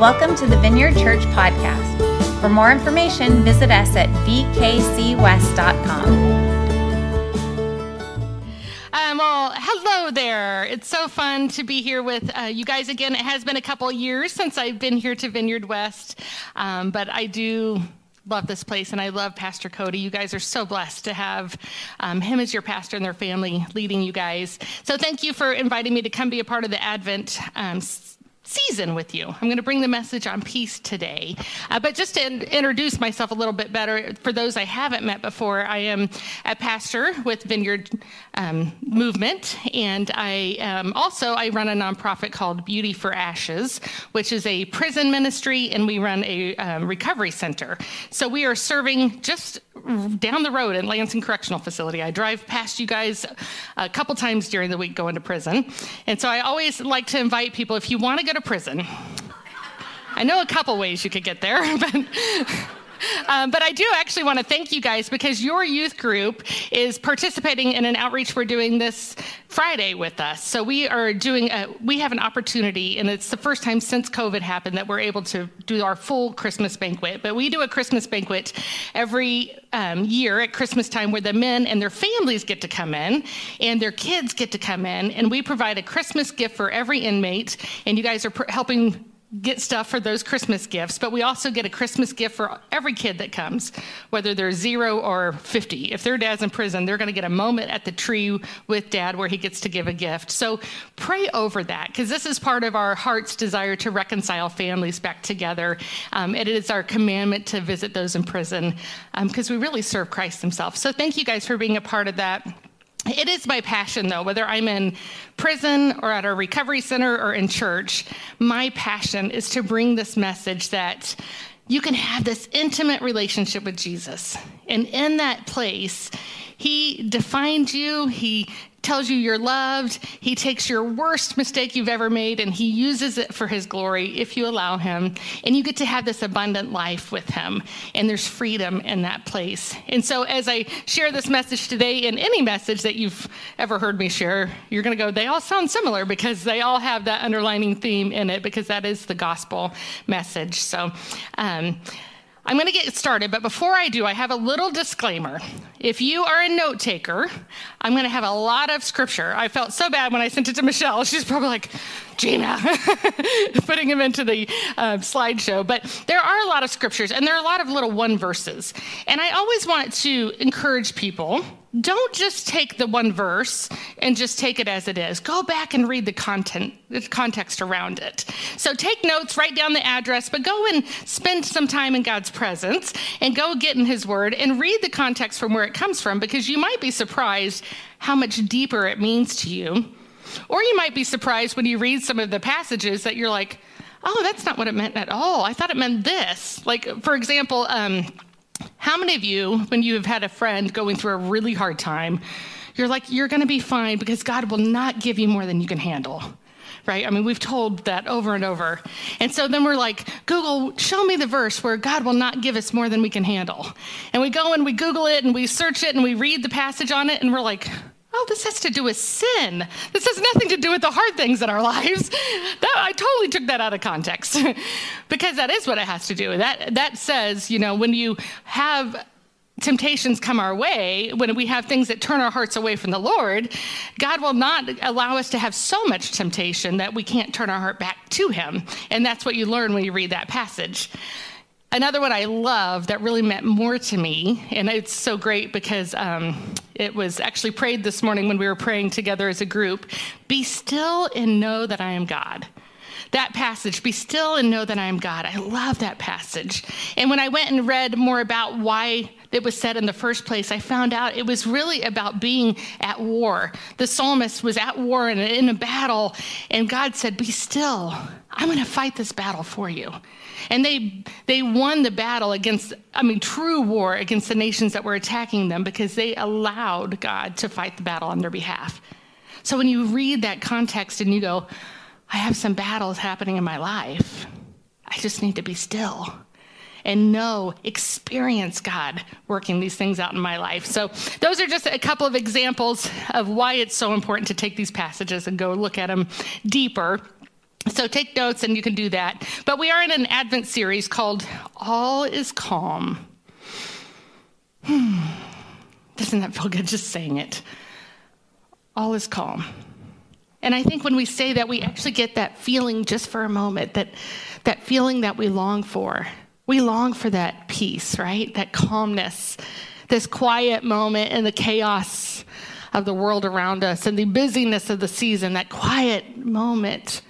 Welcome to the Vineyard Church podcast. For more information, visit us at vkcwest.com. Um, well, hello there. It's so fun to be here with uh, you guys again. It has been a couple years since I've been here to Vineyard West, um, but I do love this place and I love Pastor Cody. You guys are so blessed to have um, him as your pastor and their family leading you guys. So thank you for inviting me to come be a part of the Advent um, season with you. I'm going to bring the message on peace today. Uh, but just to in- introduce myself a little bit better, for those I haven't met before, I am a pastor with Vineyard um, Movement, and I um, also I run a nonprofit called Beauty for Ashes, which is a prison ministry, and we run a um, recovery center. So we are serving just down the road at Lansing Correctional Facility. I drive past you guys a couple times during the week going to prison. And so I always like to invite people if you want to go to prison, I know a couple ways you could get there, but. Um, but I do actually want to thank you guys because your youth group is participating in an outreach we're doing this Friday with us. So we are doing, a, we have an opportunity, and it's the first time since COVID happened that we're able to do our full Christmas banquet. But we do a Christmas banquet every um, year at Christmas time where the men and their families get to come in and their kids get to come in, and we provide a Christmas gift for every inmate. And you guys are pr- helping get stuff for those Christmas gifts, but we also get a Christmas gift for every kid that comes, whether they're zero or 50. If their dad's in prison, they're going to get a moment at the tree with dad where he gets to give a gift. So pray over that because this is part of our heart's desire to reconcile families back together. Um, it is our commandment to visit those in prison because um, we really serve Christ himself. So thank you guys for being a part of that. It is my passion, though, whether I'm in prison or at a recovery center or in church, my passion is to bring this message that you can have this intimate relationship with Jesus. And in that place, He defined you, He tells you you're loved. He takes your worst mistake you've ever made and he uses it for his glory if you allow him. And you get to have this abundant life with him. And there's freedom in that place. And so, as I share this message today, and any message that you've ever heard me share, you're going to go, they all sound similar because they all have that underlining theme in it because that is the gospel message. So, um, I'm going to get started, but before I do, I have a little disclaimer. If you are a note taker, I'm going to have a lot of scripture. I felt so bad when I sent it to Michelle. She's probably like, Gina, putting him into the uh, slideshow. But there are a lot of scriptures, and there are a lot of little one verses. And I always want to encourage people don't just take the one verse and just take it as it is. Go back and read the content, the context around it. So take notes, write down the address, but go and spend some time in God's presence and go get in His Word and read the context from where it comes from because you might be surprised how much deeper it means to you. Or you might be surprised when you read some of the passages that you're like, oh, that's not what it meant at all. I thought it meant this. Like, for example, um, how many of you, when you have had a friend going through a really hard time, you're like, you're going to be fine because God will not give you more than you can handle? Right? I mean, we've told that over and over. And so then we're like, Google, show me the verse where God will not give us more than we can handle. And we go and we Google it and we search it and we read the passage on it and we're like, Oh, this has to do with sin. This has nothing to do with the hard things in our lives. That, I totally took that out of context because that is what it has to do. That, that says, you know, when you have temptations come our way, when we have things that turn our hearts away from the Lord, God will not allow us to have so much temptation that we can't turn our heart back to Him. And that's what you learn when you read that passage. Another one I love that really meant more to me, and it's so great because um, it was actually prayed this morning when we were praying together as a group Be still and know that I am God. That passage, be still and know that I am God. I love that passage. And when I went and read more about why it was said in the first place, I found out it was really about being at war. The psalmist was at war and in a battle, and God said, Be still. I'm going to fight this battle for you. And they, they won the battle against, I mean, true war against the nations that were attacking them because they allowed God to fight the battle on their behalf. So when you read that context and you go, I have some battles happening in my life, I just need to be still and know, experience God working these things out in my life. So, those are just a couple of examples of why it's so important to take these passages and go look at them deeper. So take notes and you can do that. But we are in an Advent series called All is Calm. Hmm. Doesn't that feel good just saying it? All is calm. And I think when we say that, we actually get that feeling just for a moment, that, that feeling that we long for. We long for that peace, right? That calmness, this quiet moment in the chaos of the world around us and the busyness of the season, that quiet moment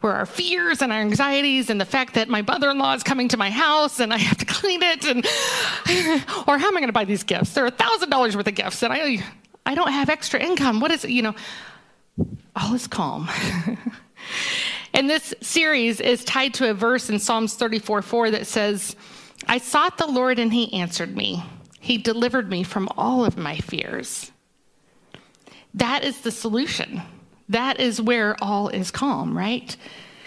where our fears and our anxieties and the fact that my mother-in-law is coming to my house and I have to clean it and or how am I going to buy these gifts? There are a thousand dollars worth of gifts and I I don't have extra income. What is it? You know, all is calm. and this series is tied to a verse in Psalms 34 4 that says, I sought the Lord and he answered me. He delivered me from all of my fears. That is the solution. That is where all is calm, right?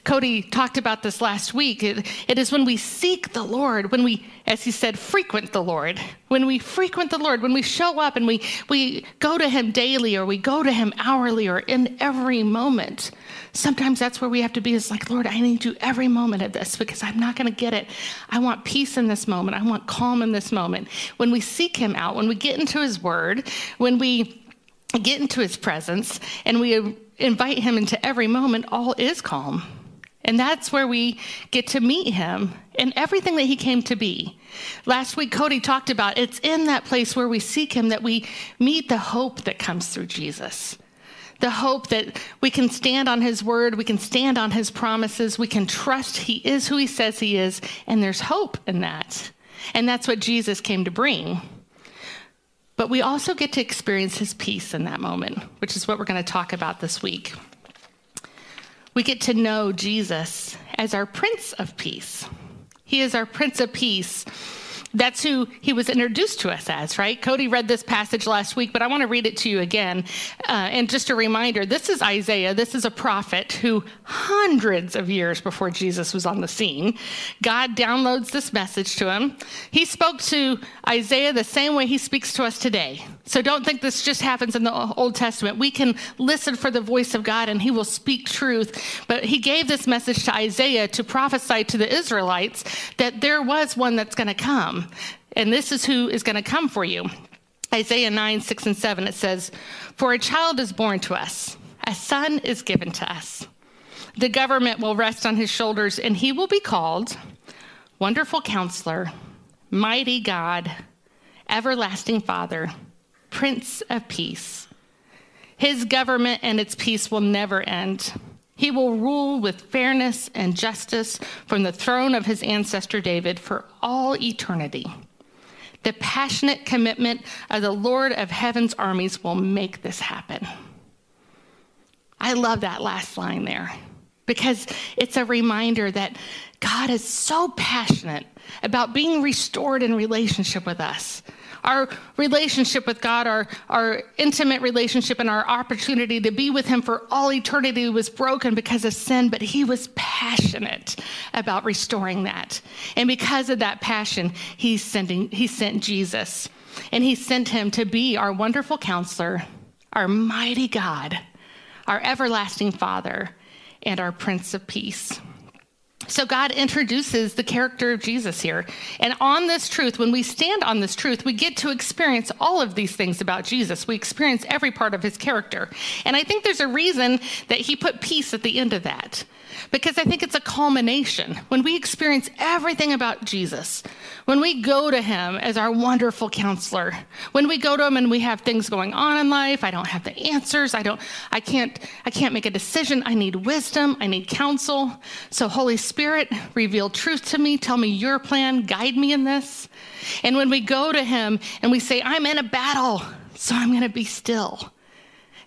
Cody talked about this last week. It, it is when we seek the Lord, when we, as he said, frequent the Lord, when we frequent the Lord, when we show up and we, we go to him daily or we go to him hourly or in every moment. Sometimes that's where we have to be is like, Lord, I need you every moment of this because I'm not going to get it. I want peace in this moment. I want calm in this moment. When we seek him out, when we get into his word, when we get into his presence and we invite him into every moment, all is calm. And that's where we get to meet him and everything that he came to be. Last week, Cody talked about it's in that place where we seek him that we meet the hope that comes through Jesus. The hope that we can stand on his word, we can stand on his promises, we can trust he is who he says he is, and there's hope in that. And that's what Jesus came to bring. But we also get to experience his peace in that moment, which is what we're going to talk about this week. We get to know Jesus as our Prince of Peace. He is our Prince of Peace that's who he was introduced to us as, right? Cody read this passage last week, but I want to read it to you again. Uh, and just a reminder this is Isaiah. This is a prophet who, hundreds of years before Jesus was on the scene, God downloads this message to him. He spoke to Isaiah the same way he speaks to us today. So don't think this just happens in the Old Testament. We can listen for the voice of God and he will speak truth. But he gave this message to Isaiah to prophesy to the Israelites that there was one that's going to come. And this is who is going to come for you. Isaiah 9, 6, and 7, it says, For a child is born to us, a son is given to us. The government will rest on his shoulders, and he will be called Wonderful Counselor, Mighty God, Everlasting Father, Prince of Peace. His government and its peace will never end. He will rule with fairness and justice from the throne of his ancestor David for all eternity. The passionate commitment of the Lord of heaven's armies will make this happen. I love that last line there because it's a reminder that God is so passionate about being restored in relationship with us, our relationship with God, our, our intimate relationship, and our opportunity to be with Him for all eternity was broken because of sin, but He was passionate about restoring that. And because of that passion, He's sending, He sent Jesus. And He sent Him to be our wonderful counselor, our mighty God, our everlasting Father, and our Prince of Peace. So God introduces the character of Jesus here. And on this truth, when we stand on this truth, we get to experience all of these things about Jesus. We experience every part of his character. And I think there's a reason that he put peace at the end of that because I think it's a culmination. When we experience everything about Jesus, when we go to him as our wonderful counselor, when we go to him and we have things going on in life, I don't have the answers, I don't I can't I can't make a decision, I need wisdom, I need counsel. So Holy Spirit, reveal truth to me, tell me your plan, guide me in this. And when we go to him and we say I'm in a battle, so I'm going to be still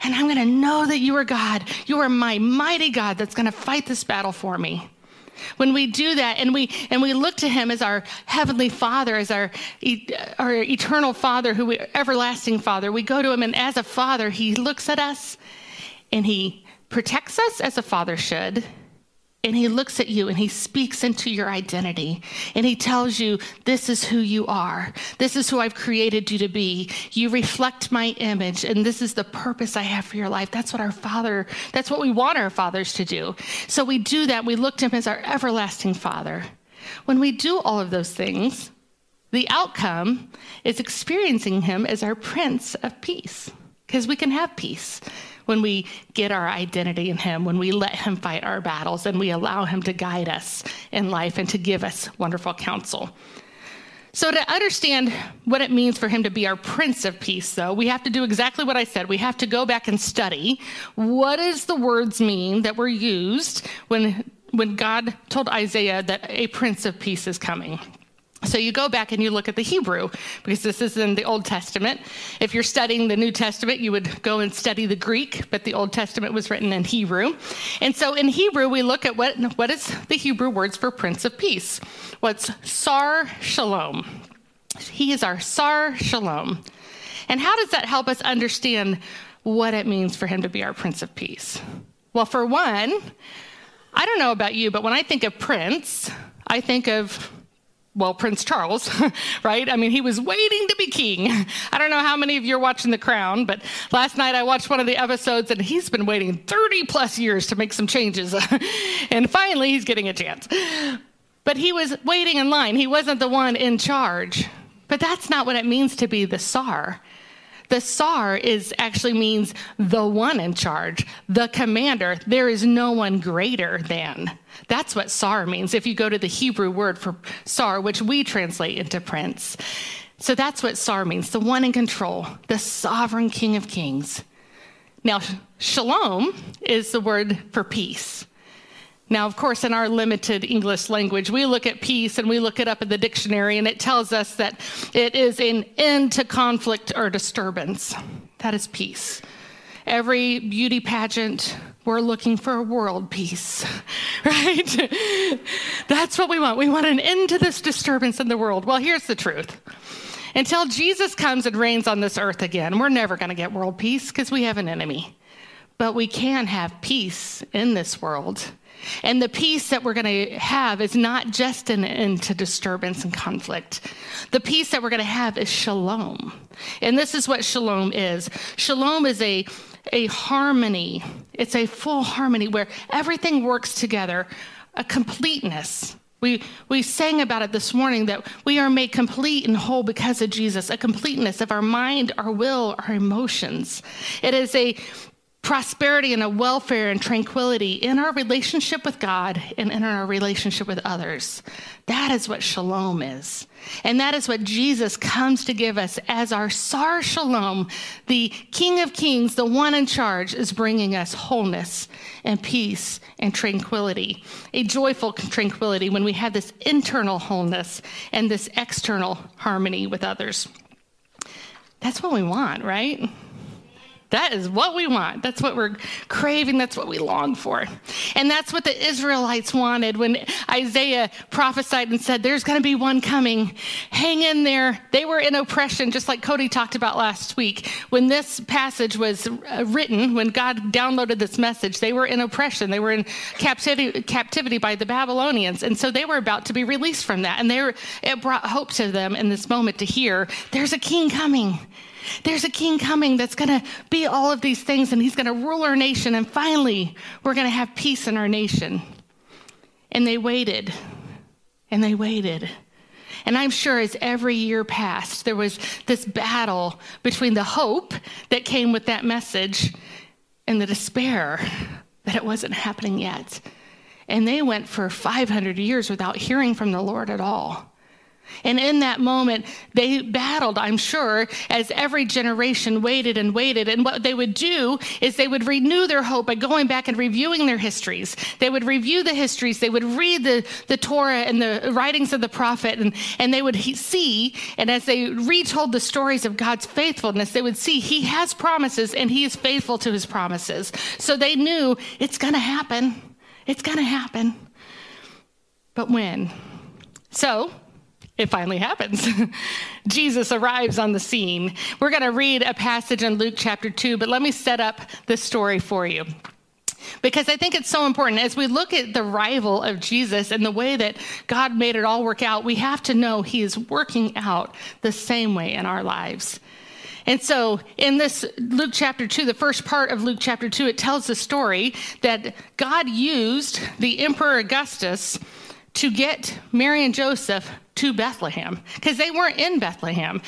and I'm going to know that you are God. You are my mighty God that's going to fight this battle for me. When we do that and we and we look to him as our heavenly father, as our, our eternal father, who we, everlasting father, we go to him and as a father, he looks at us and he protects us as a father should, and he looks at you and he speaks into your identity and he tells you, This is who you are. This is who I've created you to be. You reflect my image, and this is the purpose I have for your life. That's what our Father, that's what we want our fathers to do. So we do that. We look to him as our everlasting Father. When we do all of those things, the outcome is experiencing him as our Prince of Peace, because we can have peace when we get our identity in Him, when we let Him fight our battles, and we allow Him to guide us in life and to give us wonderful counsel. So, to understand what it means for him to be our Prince of Peace, though, we have to do exactly what I said. We have to go back and study what does the words mean that were used when, when God told Isaiah that a Prince of Peace is coming. So you go back and you look at the Hebrew because this is in the Old Testament. If you're studying the New Testament, you would go and study the Greek, but the Old Testament was written in Hebrew. And so in Hebrew, we look at what, what is the Hebrew words for Prince of Peace. What's Sar Shalom? He is our Sar Shalom. And how does that help us understand what it means for him to be our Prince of Peace? Well, for one, I don't know about you, but when I think of Prince, I think of well, Prince Charles, right? I mean, he was waiting to be king. I don't know how many of you are watching The Crown, but last night I watched one of the episodes and he's been waiting 30 plus years to make some changes. and finally, he's getting a chance. But he was waiting in line. He wasn't the one in charge. But that's not what it means to be the Tsar. The Tsar is actually means the one in charge, the commander. There is no one greater than. That's what Tsar means. If you go to the Hebrew word for Tsar, which we translate into prince. So that's what Tsar means, the one in control, the sovereign king of kings. Now, shalom is the word for peace. Now, of course, in our limited English language, we look at peace and we look it up in the dictionary, and it tells us that it is an end to conflict or disturbance. That is peace. Every beauty pageant, we're looking for world peace, right? That's what we want. We want an end to this disturbance in the world. Well, here's the truth. Until Jesus comes and reigns on this earth again, we're never going to get world peace because we have an enemy. But we can have peace in this world and the peace that we're going to have is not just an end to disturbance and conflict. The peace that we're going to have is shalom. And this is what shalom is shalom is a, a harmony, it's a full harmony where everything works together, a completeness. We, we sang about it this morning that we are made complete and whole because of Jesus, a completeness of our mind, our will, our emotions. It is a prosperity and a welfare and tranquility in our relationship with God and in our relationship with others. That is what shalom is. And that is what Jesus comes to give us as our Sar Shalom, the King of Kings, the one in charge, is bringing us wholeness and peace and tranquility, a joyful tranquility when we have this internal wholeness and this external harmony with others. That's what we want, right? That is what we want. That's what we're craving. That's what we long for. And that's what the Israelites wanted when Isaiah prophesied and said, There's going to be one coming. Hang in there. They were in oppression, just like Cody talked about last week. When this passage was uh, written, when God downloaded this message, they were in oppression. They were in captivity, captivity by the Babylonians. And so they were about to be released from that. And they were, it brought hope to them in this moment to hear, There's a king coming. There's a king coming that's going to be all of these things, and he's going to rule our nation, and finally, we're going to have peace in our nation. And they waited, and they waited. And I'm sure as every year passed, there was this battle between the hope that came with that message and the despair that it wasn't happening yet. And they went for 500 years without hearing from the Lord at all. And in that moment, they battled, I'm sure, as every generation waited and waited. And what they would do is they would renew their hope by going back and reviewing their histories. They would review the histories, they would read the, the Torah and the writings of the prophet, and, and they would see, and as they retold the stories of God's faithfulness, they would see He has promises and He is faithful to His promises. So they knew it's going to happen. It's going to happen. But when? So, it finally happens. Jesus arrives on the scene. We're going to read a passage in Luke chapter 2, but let me set up the story for you. because I think it's so important. As we look at the rival of Jesus and the way that God made it all work out, we have to know He is working out the same way in our lives. And so, in this Luke chapter 2, the first part of Luke chapter 2, it tells the story that God used the Emperor Augustus to get Mary and Joseph to Bethlehem because they weren't in Bethlehem.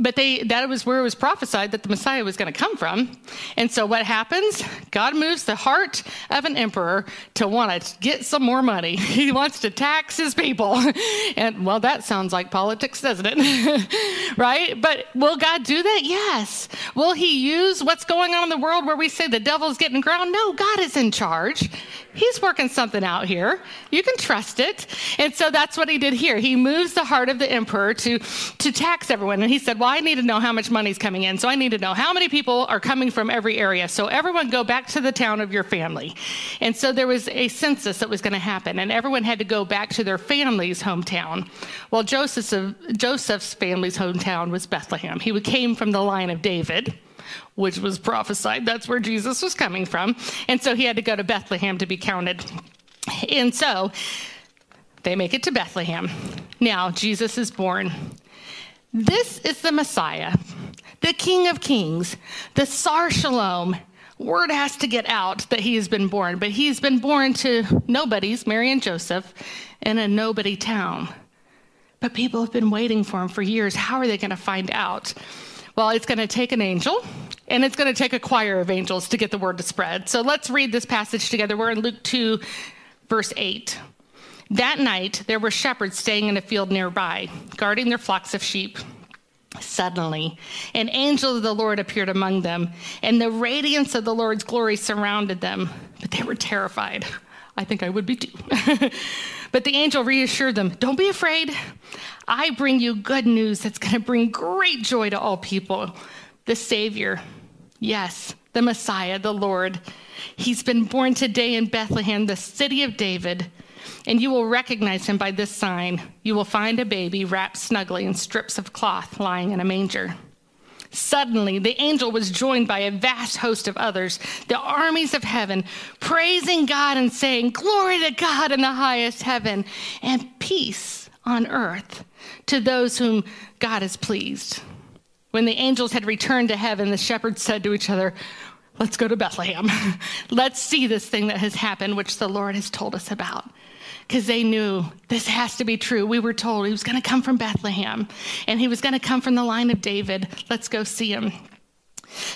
But they that was where it was prophesied that the messiah was going to come from. And so what happens? God moves the heart of an emperor to want to get some more money. He wants to tax his people. And well that sounds like politics doesn't it? Right? But will god do that? Yes. Will he use what's going on in the world where we say the devil's getting ground? No god is in charge he's working something out here. You can trust it. And so that's what he did here. He moves the heart of the emperor to, to tax everyone. And he said, Well, I need to know how much money's coming in. So I need to know how many people are coming from every area. So everyone go back to the town of your family. And so there was a census that was going to happen, and everyone had to go back to their family's hometown. Well, Joseph's, Joseph's family's hometown was Bethlehem. He came from the line of David which was prophesied. That's where Jesus was coming from. And so he had to go to Bethlehem to be counted. And so they make it to Bethlehem. Now, Jesus is born. This is the Messiah, the King of Kings, the Sar Shalom. Word has to get out that he has been born, but he's been born to nobodies, Mary and Joseph, in a nobody town. But people have been waiting for him for years. How are they going to find out? Well, it's going to take an angel and it's going to take a choir of angels to get the word to spread. So let's read this passage together. We're in Luke 2, verse 8. That night, there were shepherds staying in a field nearby, guarding their flocks of sheep. Suddenly, an angel of the Lord appeared among them, and the radiance of the Lord's glory surrounded them, but they were terrified. I think I would be too. but the angel reassured them Don't be afraid. I bring you good news that's going to bring great joy to all people. The Savior, yes, the Messiah, the Lord. He's been born today in Bethlehem, the city of David, and you will recognize him by this sign. You will find a baby wrapped snugly in strips of cloth lying in a manger. Suddenly, the angel was joined by a vast host of others, the armies of heaven, praising God and saying, Glory to God in the highest heaven, and peace on earth to those whom God is pleased. When the angels had returned to heaven, the shepherds said to each other, Let's go to Bethlehem. Let's see this thing that has happened, which the Lord has told us about because they knew this has to be true. We were told he was going to come from Bethlehem and he was going to come from the line of David. Let's go see him.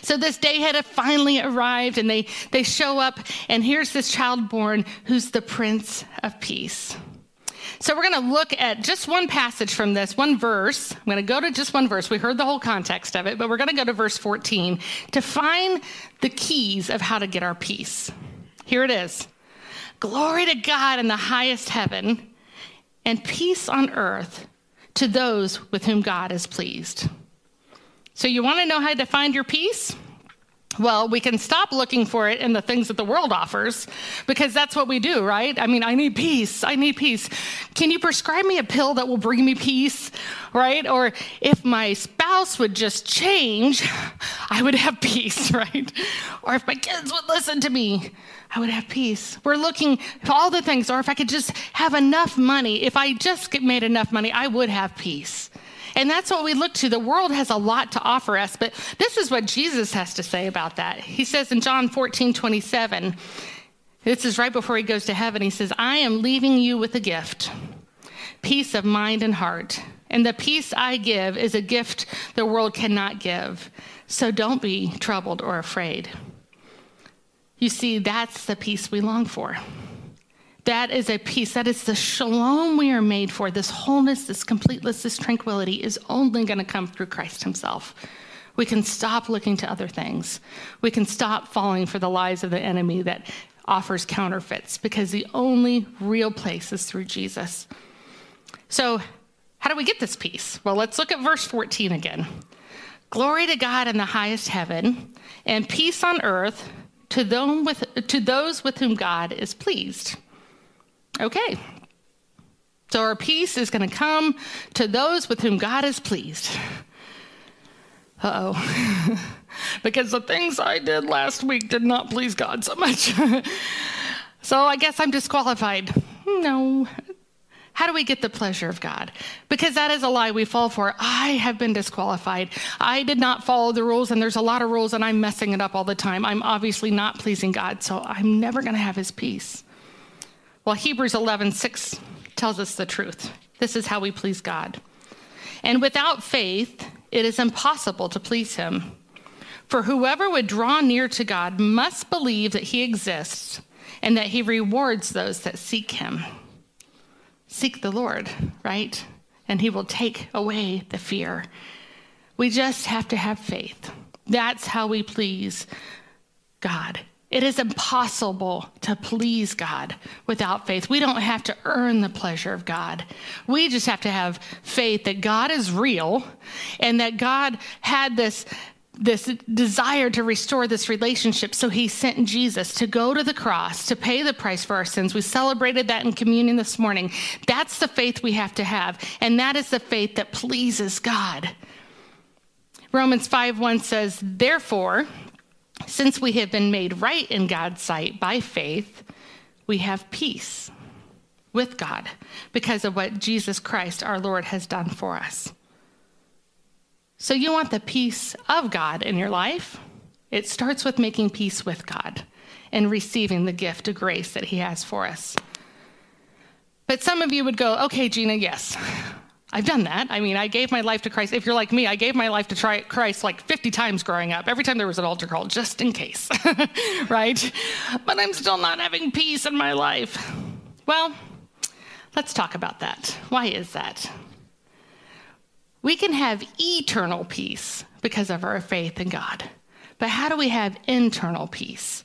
So this day had finally arrived, and they, they show up, and here's this child born who's the Prince of Peace. So we're going to look at just one passage from this, one verse. I'm going to go to just one verse. We heard the whole context of it, but we're going to go to verse 14 to find the keys of how to get our peace. Here it is. Glory to God in the highest heaven, and peace on earth to those with whom God is pleased. So, you want to know how to find your peace? Well, we can stop looking for it in the things that the world offers because that's what we do, right? I mean, I need peace. I need peace. Can you prescribe me a pill that will bring me peace, right? Or if my spouse would just change, I would have peace, right? Or if my kids would listen to me, I would have peace. We're looking for all the things, or if I could just have enough money, if I just made enough money, I would have peace. And that's what we look to. The world has a lot to offer us, but this is what Jesus has to say about that. He says in John 14, 27, this is right before he goes to heaven. He says, I am leaving you with a gift peace of mind and heart. And the peace I give is a gift the world cannot give. So don't be troubled or afraid. You see, that's the peace we long for. That is a peace. That is the shalom we are made for. This wholeness, this completeness, this tranquility is only going to come through Christ Himself. We can stop looking to other things. We can stop falling for the lies of the enemy that offers counterfeits because the only real place is through Jesus. So, how do we get this peace? Well, let's look at verse 14 again. Glory to God in the highest heaven, and peace on earth to, with, to those with whom God is pleased. Okay. So our peace is going to come to those with whom God is pleased. Uh oh. because the things I did last week did not please God so much. so I guess I'm disqualified. No. How do we get the pleasure of God? Because that is a lie we fall for. I have been disqualified. I did not follow the rules, and there's a lot of rules, and I'm messing it up all the time. I'm obviously not pleasing God, so I'm never going to have his peace. Well, Hebrews 11 6 tells us the truth. This is how we please God. And without faith, it is impossible to please him. For whoever would draw near to God must believe that he exists and that he rewards those that seek him. Seek the Lord, right? And he will take away the fear. We just have to have faith. That's how we please God. It is impossible to please God without faith. We don't have to earn the pleasure of God. We just have to have faith that God is real and that God had this this desire to restore this relationship. So he sent Jesus to go to the cross to pay the price for our sins. We celebrated that in communion this morning. That's the faith we have to have. And that is the faith that pleases God. Romans 5 1 says, Therefore, since we have been made right in God's sight by faith, we have peace with God because of what Jesus Christ, our Lord, has done for us. So, you want the peace of God in your life? It starts with making peace with God and receiving the gift of grace that He has for us. But some of you would go, okay, Gina, yes, I've done that. I mean, I gave my life to Christ. If you're like me, I gave my life to Christ like 50 times growing up, every time there was an altar call, just in case, right? But I'm still not having peace in my life. Well, let's talk about that. Why is that? We can have eternal peace because of our faith in God. But how do we have internal peace?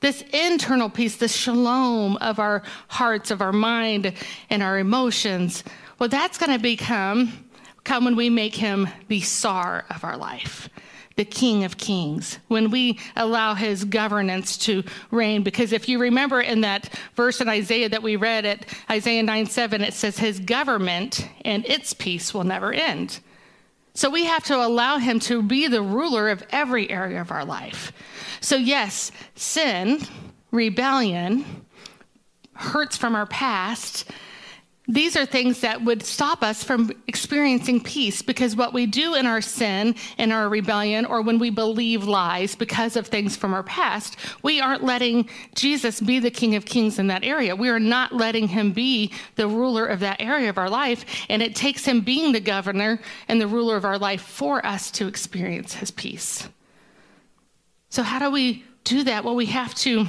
This internal peace, the shalom of our hearts, of our mind, and our emotions well, that's going to become come when we make him the czar of our life, the king of kings, when we allow his governance to reign. Because if you remember in that verse in Isaiah that we read at Isaiah 9 7, it says, His government and its peace will never end. So we have to allow him to be the ruler of every area of our life. So, yes, sin, rebellion, hurts from our past these are things that would stop us from experiencing peace because what we do in our sin, in our rebellion, or when we believe lies because of things from our past, we aren't letting Jesus be the King of Kings in that area. We are not letting him be the ruler of that area of our life. And it takes him being the governor and the ruler of our life for us to experience his peace. So, how do we do that? Well, we have to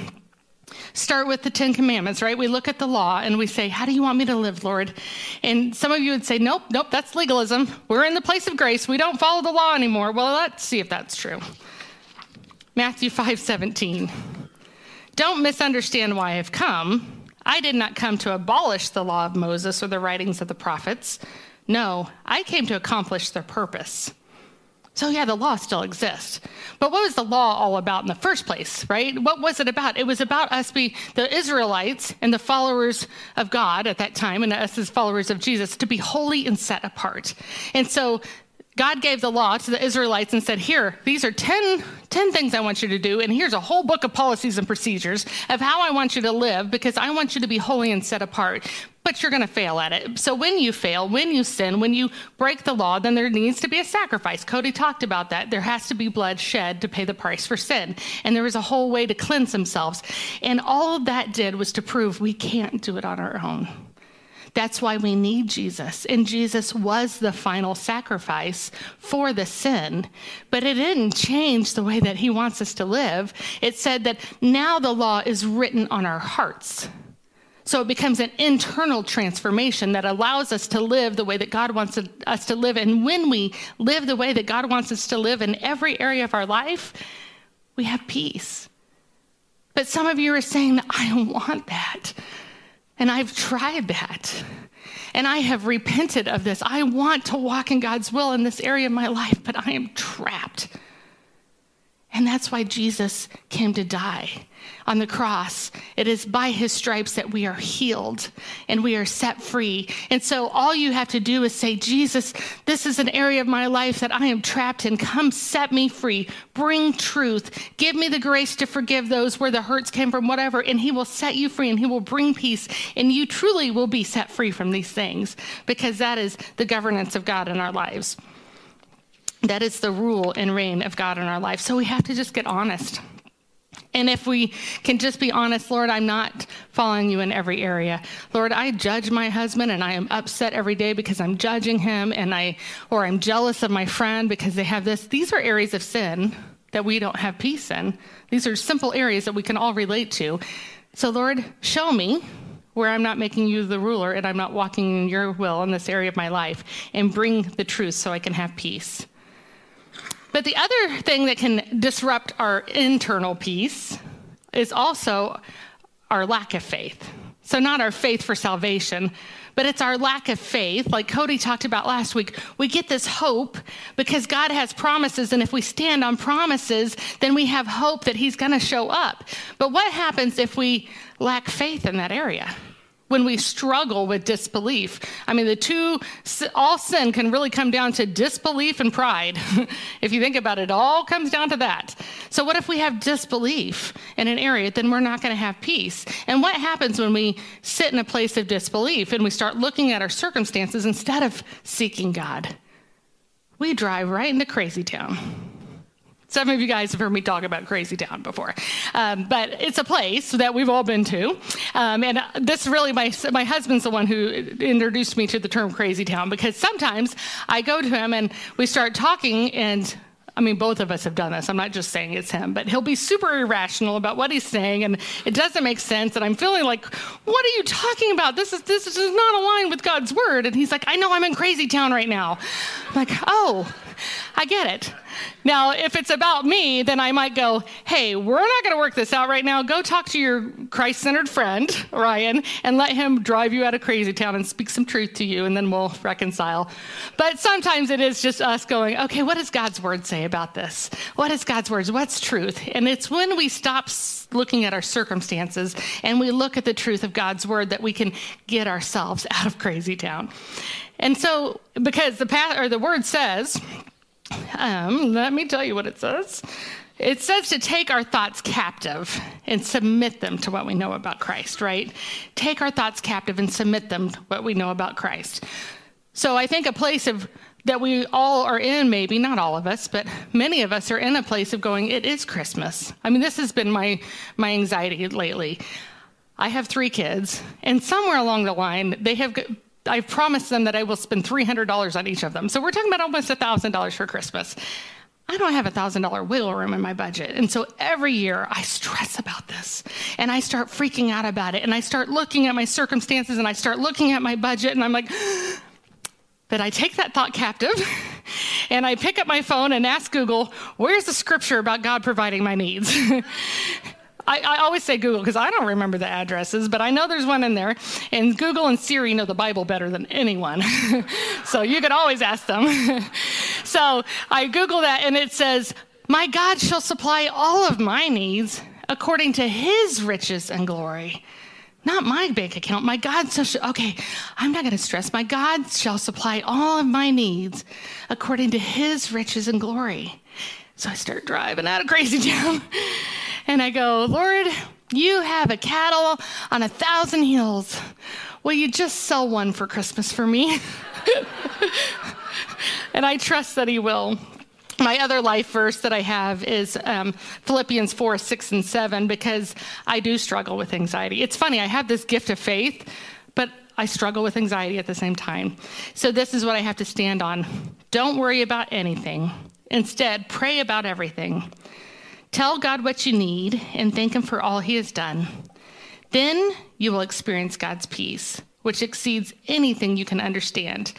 start with the Ten Commandments, right? We look at the law and we say, How do you want me to live, Lord? And some of you would say, Nope, nope, that's legalism. We're in the place of grace. We don't follow the law anymore. Well, let's see if that's true. Matthew 5 17. Don't misunderstand why I've come. I did not come to abolish the law of Moses or the writings of the prophets. No, I came to accomplish their purpose. So, yeah, the law still exists. But what was the law all about in the first place, right? What was it about? It was about us be the Israelites and the followers of God at that time, and us as followers of Jesus, to be holy and set apart. And so God gave the law to the Israelites and said, Here, these are 10, 10, things I want you to do, and here's a whole book of policies and procedures of how I want you to live because I want you to be holy and set apart. But you're going to fail at it. So when you fail, when you sin, when you break the law, then there needs to be a sacrifice. Cody talked about that. There has to be blood shed to pay the price for sin. And there was a whole way to cleanse themselves. And all that did was to prove we can't do it on our own. That's why we need Jesus. And Jesus was the final sacrifice for the sin. But it didn't change the way that he wants us to live. It said that now the law is written on our hearts. So it becomes an internal transformation that allows us to live the way that God wants us to live. And when we live the way that God wants us to live in every area of our life, we have peace. But some of you are saying, I want that. And I've tried that. And I have repented of this. I want to walk in God's will in this area of my life, but I am trapped. And that's why Jesus came to die on the cross It is by his stripes that we are healed and we are set free. And so all you have to do is say, Jesus, this is an area of my life that I am trapped in. Come set me free. Bring truth. Give me the grace to forgive those where the hurts came from, whatever. And he will set you free and he will bring peace. And you truly will be set free from these things because that is the governance of God in our lives. That is the rule and reign of God in our life. So we have to just get honest. And if we can just be honest, Lord, I'm not following you in every area. Lord, I judge my husband and I am upset every day because I'm judging him and I or I'm jealous of my friend because they have this. These are areas of sin that we don't have peace in. These are simple areas that we can all relate to. So Lord, show me where I'm not making you the ruler and I'm not walking in your will in this area of my life and bring the truth so I can have peace. But the other thing that can disrupt our internal peace is also our lack of faith. So, not our faith for salvation, but it's our lack of faith. Like Cody talked about last week, we get this hope because God has promises, and if we stand on promises, then we have hope that He's going to show up. But what happens if we lack faith in that area? When we struggle with disbelief. I mean, the two, all sin can really come down to disbelief and pride. if you think about it, it all comes down to that. So, what if we have disbelief in an area? Then we're not going to have peace. And what happens when we sit in a place of disbelief and we start looking at our circumstances instead of seeking God? We drive right into crazy town. Some of you guys have heard me talk about Crazy Town before, um, but it's a place that we've all been to. Um, and this really, my, my husband's the one who introduced me to the term Crazy Town because sometimes I go to him and we start talking and I mean, both of us have done this. I'm not just saying it's him, but he'll be super irrational about what he's saying, and it doesn't make sense. And I'm feeling like, what are you talking about? This is this is not aligned with God's word. And he's like, I know I'm in crazy town right now. I'm like, oh, I get it. Now, if it's about me, then I might go, hey, we're not going to work this out right now. Go talk to your Christ centered friend, Ryan, and let him drive you out of crazy town and speak some truth to you, and then we'll reconcile. But sometimes it is just us going, okay, what does God's word say about this? What is God's words? What's truth? And it's when we stop looking at our circumstances and we look at the truth of God's word that we can get ourselves out of crazy town. And so, because the path or the word says, um, let me tell you what it says. It says to take our thoughts captive and submit them to what we know about Christ, right? Take our thoughts captive and submit them to what we know about Christ. So I think a place of that we all are in, maybe not all of us, but many of us are in a place of going, it is Christmas. I mean, this has been my my anxiety lately. I have three kids, and somewhere along the line, they have I've promised them that I will spend $300 on each of them. So we're talking about almost $1,000 for Christmas. I don't have a thousand dollar wiggle room in my budget. And so every year I stress about this and I start freaking out about it and I start looking at my circumstances and I start looking at my budget and I'm like, but I take that thought captive and I pick up my phone and ask Google, where's the scripture about God providing my needs? I, I always say Google because I don't remember the addresses, but I know there's one in there. And Google and Siri know the Bible better than anyone. so you can always ask them. so I Google that and it says, My God shall supply all of my needs according to his riches and glory not my bank account. My God shall, okay, I'm not going to stress. My God shall supply all of my needs according to his riches and glory. So I start driving out of crazy town and I go, Lord, you have a cattle on a thousand hills. Will you just sell one for Christmas for me? and I trust that He will. My other life verse that I have is um, Philippians 4 6 and 7, because I do struggle with anxiety. It's funny, I have this gift of faith, but I struggle with anxiety at the same time. So this is what I have to stand on. Don't worry about anything. Instead, pray about everything. Tell God what you need and thank Him for all He has done. Then you will experience God's peace, which exceeds anything you can understand.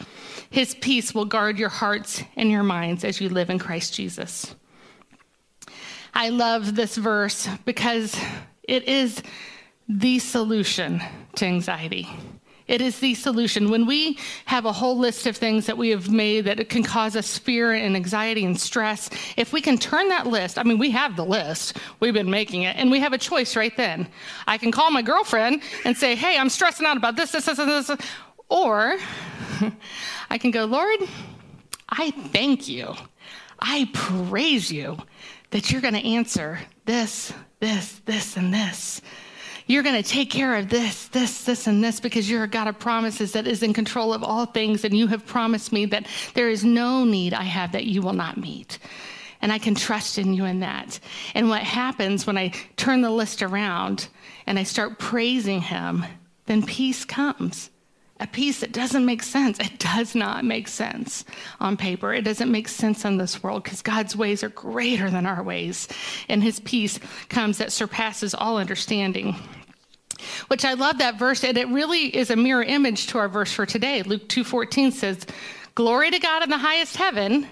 His peace will guard your hearts and your minds as you live in Christ Jesus. I love this verse because it is the solution to anxiety. It is the solution. When we have a whole list of things that we have made that can cause us fear and anxiety and stress, if we can turn that list, I mean, we have the list, we've been making it, and we have a choice right then. I can call my girlfriend and say, hey, I'm stressing out about this, this, this, and this. Or I can go, Lord, I thank you. I praise you that you're going to answer this, this, this, and this. You're going to take care of this, this, this, and this because you're a God of promises that is in control of all things. And you have promised me that there is no need I have that you will not meet. And I can trust in you in that. And what happens when I turn the list around and I start praising Him, then peace comes a peace that doesn't make sense. It does not make sense on paper. It doesn't make sense in this world because God's ways are greater than our ways. And his peace comes that surpasses all understanding. Which I love that verse, and it really is a mirror image to our verse for today. Luke 2:14 says, Glory to God in the highest heaven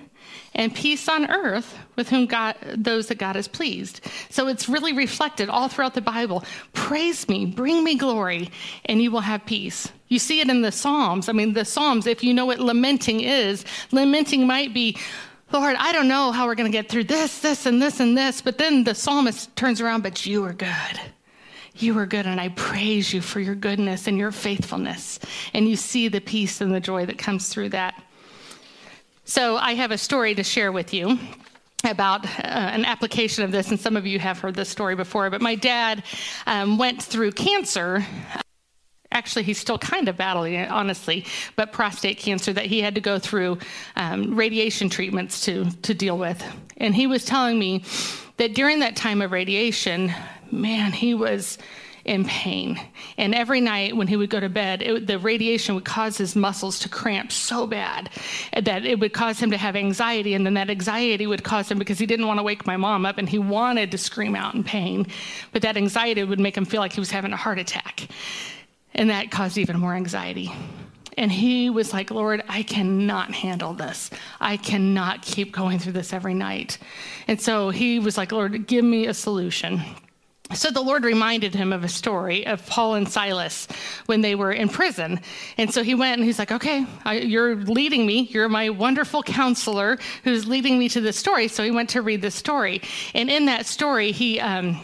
and peace on earth with whom God, those that God is pleased. So it's really reflected all throughout the Bible. Praise me, bring me glory, and you will have peace. You see it in the Psalms. I mean, the Psalms, if you know what lamenting is, lamenting might be, Lord, I don't know how we're going to get through this, this, and this, and this. But then the psalmist turns around, but you are good. You are good, and I praise you for your goodness and your faithfulness. And you see the peace and the joy that comes through that. So I have a story to share with you about uh, an application of this, and some of you have heard this story before. But my dad um, went through cancer. Actually, he's still kind of battling it, honestly, but prostate cancer that he had to go through um, radiation treatments to, to deal with. And he was telling me that during that time of radiation, man, he was in pain. And every night when he would go to bed, it, the radiation would cause his muscles to cramp so bad that it would cause him to have anxiety. And then that anxiety would cause him, because he didn't want to wake my mom up and he wanted to scream out in pain, but that anxiety would make him feel like he was having a heart attack. And that caused even more anxiety. And he was like, Lord, I cannot handle this. I cannot keep going through this every night. And so he was like, Lord, give me a solution. So the Lord reminded him of a story of Paul and Silas when they were in prison. And so he went and he's like, okay, I, you're leading me. You're my wonderful counselor who's leading me to this story. So he went to read this story. And in that story, he, um,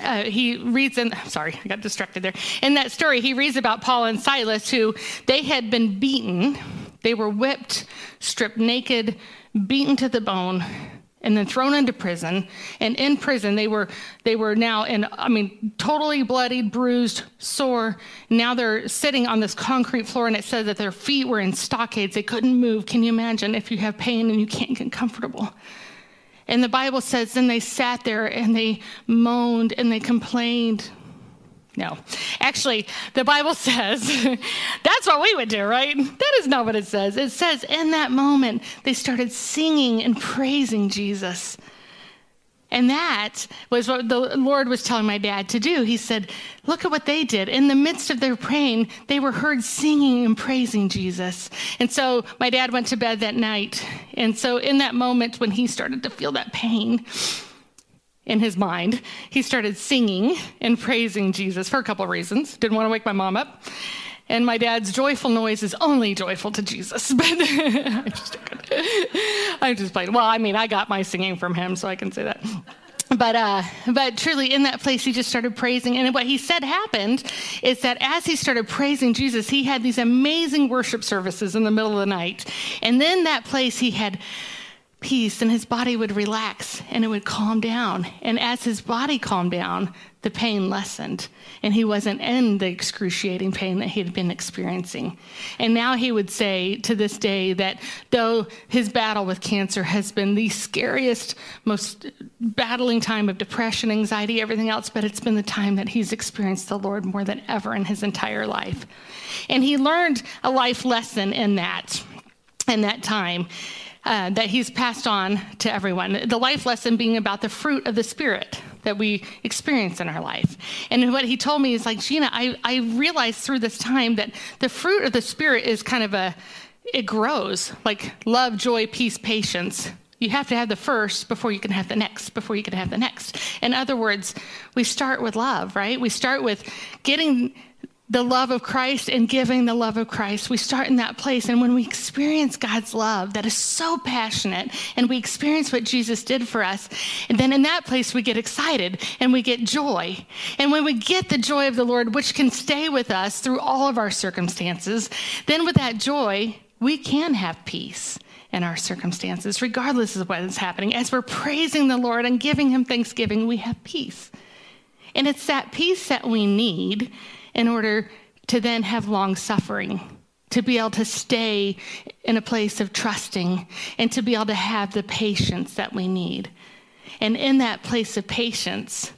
uh, he reads in sorry i got distracted there in that story he reads about paul and silas who they had been beaten they were whipped stripped naked beaten to the bone and then thrown into prison. And in prison they were they were now in i mean totally bloodied bruised sore. Now they're sitting on this concrete floor and it says that their feet were in stockades. They couldn't move. Can you imagine if you have pain and you can't get comfortable? And the bible says then they sat there and they moaned and they complained no. Actually, the Bible says that's what we would do, right? That is not what it says. It says in that moment, they started singing and praising Jesus. And that was what the Lord was telling my dad to do. He said, Look at what they did. In the midst of their praying, they were heard singing and praising Jesus. And so my dad went to bed that night. And so in that moment, when he started to feel that pain, in his mind, he started singing and praising Jesus for a couple of reasons. Didn't want to wake my mom up. And my dad's joyful noise is only joyful to Jesus. But I'm just I'm just playing. Well, I mean, I got my singing from him, so I can say that. But uh, but truly, in that place, he just started praising. And what he said happened is that as he started praising Jesus, he had these amazing worship services in the middle of the night. And then that place, he had peace and his body would relax and it would calm down. And as his body calmed down, the pain lessened and he wasn't in the excruciating pain that he had been experiencing. And now he would say to this day that though his battle with cancer has been the scariest, most battling time of depression, anxiety, everything else, but it's been the time that he's experienced the Lord more than ever in his entire life. And he learned a life lesson in that, in that time uh, that he's passed on to everyone. The life lesson being about the fruit of the Spirit that we experience in our life. And what he told me is like, Gina, I, I realized through this time that the fruit of the Spirit is kind of a, it grows like love, joy, peace, patience. You have to have the first before you can have the next, before you can have the next. In other words, we start with love, right? We start with getting the love of Christ and giving the love of Christ. We start in that place. And when we experience God's love that is so passionate and we experience what Jesus did for us, and then in that place we get excited and we get joy. And when we get the joy of the Lord, which can stay with us through all of our circumstances, then with that joy, we can have peace in our circumstances, regardless of what is happening. As we're praising the Lord and giving Him thanksgiving, we have peace. And it's that peace that we need in order to then have long suffering, to be able to stay in a place of trusting, and to be able to have the patience that we need. And in that place of patience,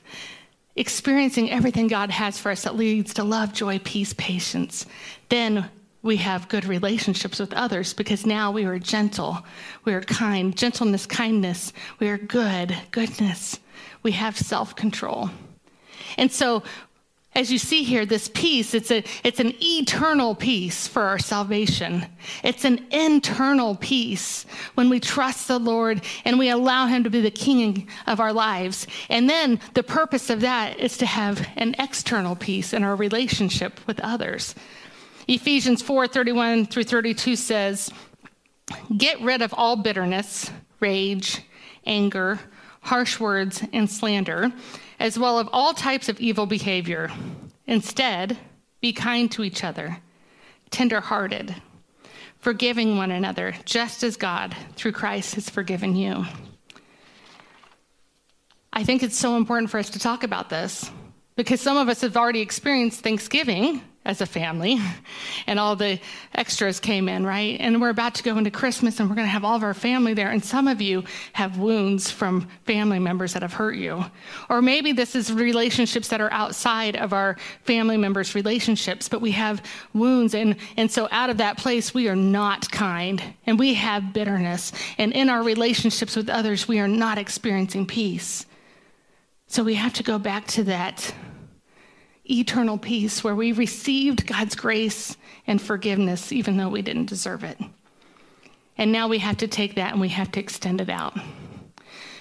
experiencing everything God has for us that leads to love, joy, peace, patience, then we have good relationships with others because now we are gentle, we are kind, gentleness, kindness, we are good, goodness, we have self control. And so as you see here, this peace, it's, a, it's an eternal peace for our salvation. It's an internal peace when we trust the Lord and we allow Him to be the King of our lives. And then the purpose of that is to have an external peace in our relationship with others. Ephesians 4 31 through 32 says, Get rid of all bitterness, rage, anger, harsh words, and slander as well as all types of evil behavior. Instead, be kind to each other, tenderhearted, forgiving one another, just as God, through Christ, has forgiven you. I think it's so important for us to talk about this because some of us have already experienced Thanksgiving as a family, and all the extras came in, right? And we're about to go into Christmas and we're going to have all of our family there. And some of you have wounds from family members that have hurt you. Or maybe this is relationships that are outside of our family members' relationships, but we have wounds. And, and so out of that place, we are not kind and we have bitterness. And in our relationships with others, we are not experiencing peace. So we have to go back to that eternal peace where we received God's grace and forgiveness even though we didn't deserve it. And now we have to take that and we have to extend it out.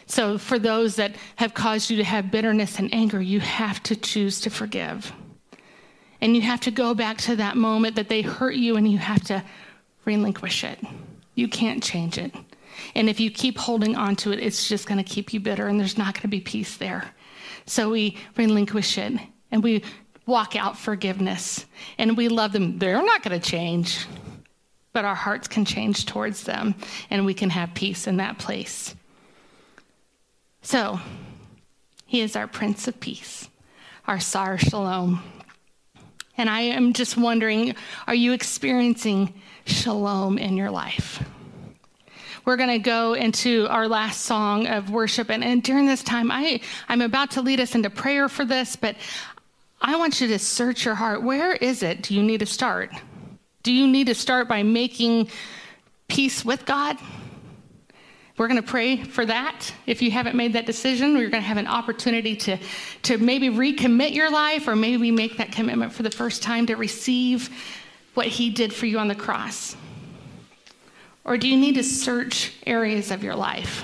So, for those that have caused you to have bitterness and anger, you have to choose to forgive. And you have to go back to that moment that they hurt you and you have to relinquish it. You can't change it. And if you keep holding on to it, it's just going to keep you bitter and there's not going to be peace there. So we relinquish it and we walk out forgiveness and we love them. They're not going to change, but our hearts can change towards them and we can have peace in that place. So, he is our Prince of Peace, our Sar Shalom. And I am just wondering are you experiencing shalom in your life? We're going to go into our last song of worship. And, and during this time, I, I'm about to lead us into prayer for this, but I want you to search your heart. Where is it do you need to start? Do you need to start by making peace with God? We're going to pray for that. If you haven't made that decision, we're going to have an opportunity to, to maybe recommit your life or maybe make that commitment for the first time to receive what He did for you on the cross. Or do you need to search areas of your life?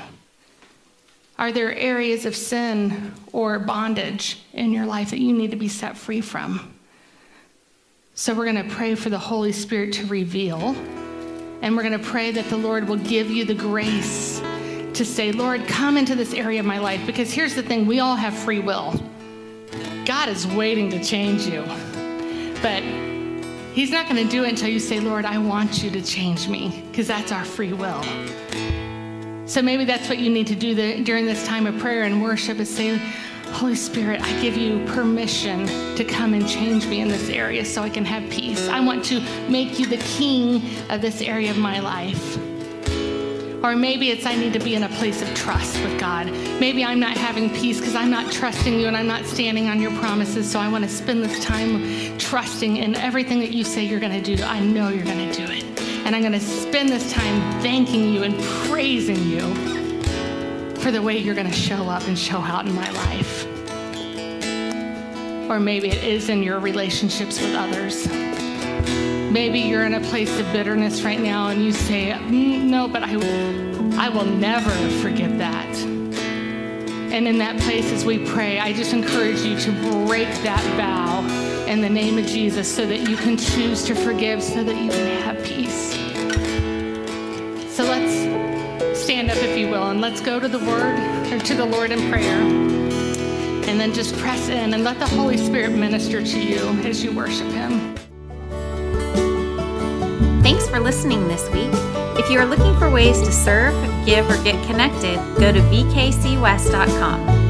Are there areas of sin or bondage in your life that you need to be set free from? So, we're going to pray for the Holy Spirit to reveal, and we're going to pray that the Lord will give you the grace to say, Lord, come into this area of my life. Because here's the thing we all have free will. God is waiting to change you. But He's not going to do it until you say, Lord, I want you to change me, because that's our free will. So maybe that's what you need to do the, during this time of prayer and worship is say, Holy Spirit, I give you permission to come and change me in this area so I can have peace. I want to make you the king of this area of my life. Or maybe it's I need to be in a place of trust with God. Maybe I'm not having peace because I'm not trusting you and I'm not standing on your promises. So I want to spend this time trusting in everything that you say you're going to do. I know you're going to do it. And I'm going to spend this time thanking you and praising you for the way you're going to show up and show out in my life. Or maybe it is in your relationships with others. Maybe you're in a place of bitterness right now and you say, mm, No, but I, I will never forget that. And in that place, as we pray, I just encourage you to break that vow in the name of Jesus so that you can choose to forgive, so that you can have peace. Stand up, if you will, and let's go to the Word or to the Lord in prayer. And then just press in and let the Holy Spirit minister to you as you worship Him. Thanks for listening this week. If you are looking for ways to serve, give, or get connected, go to vkcwest.com.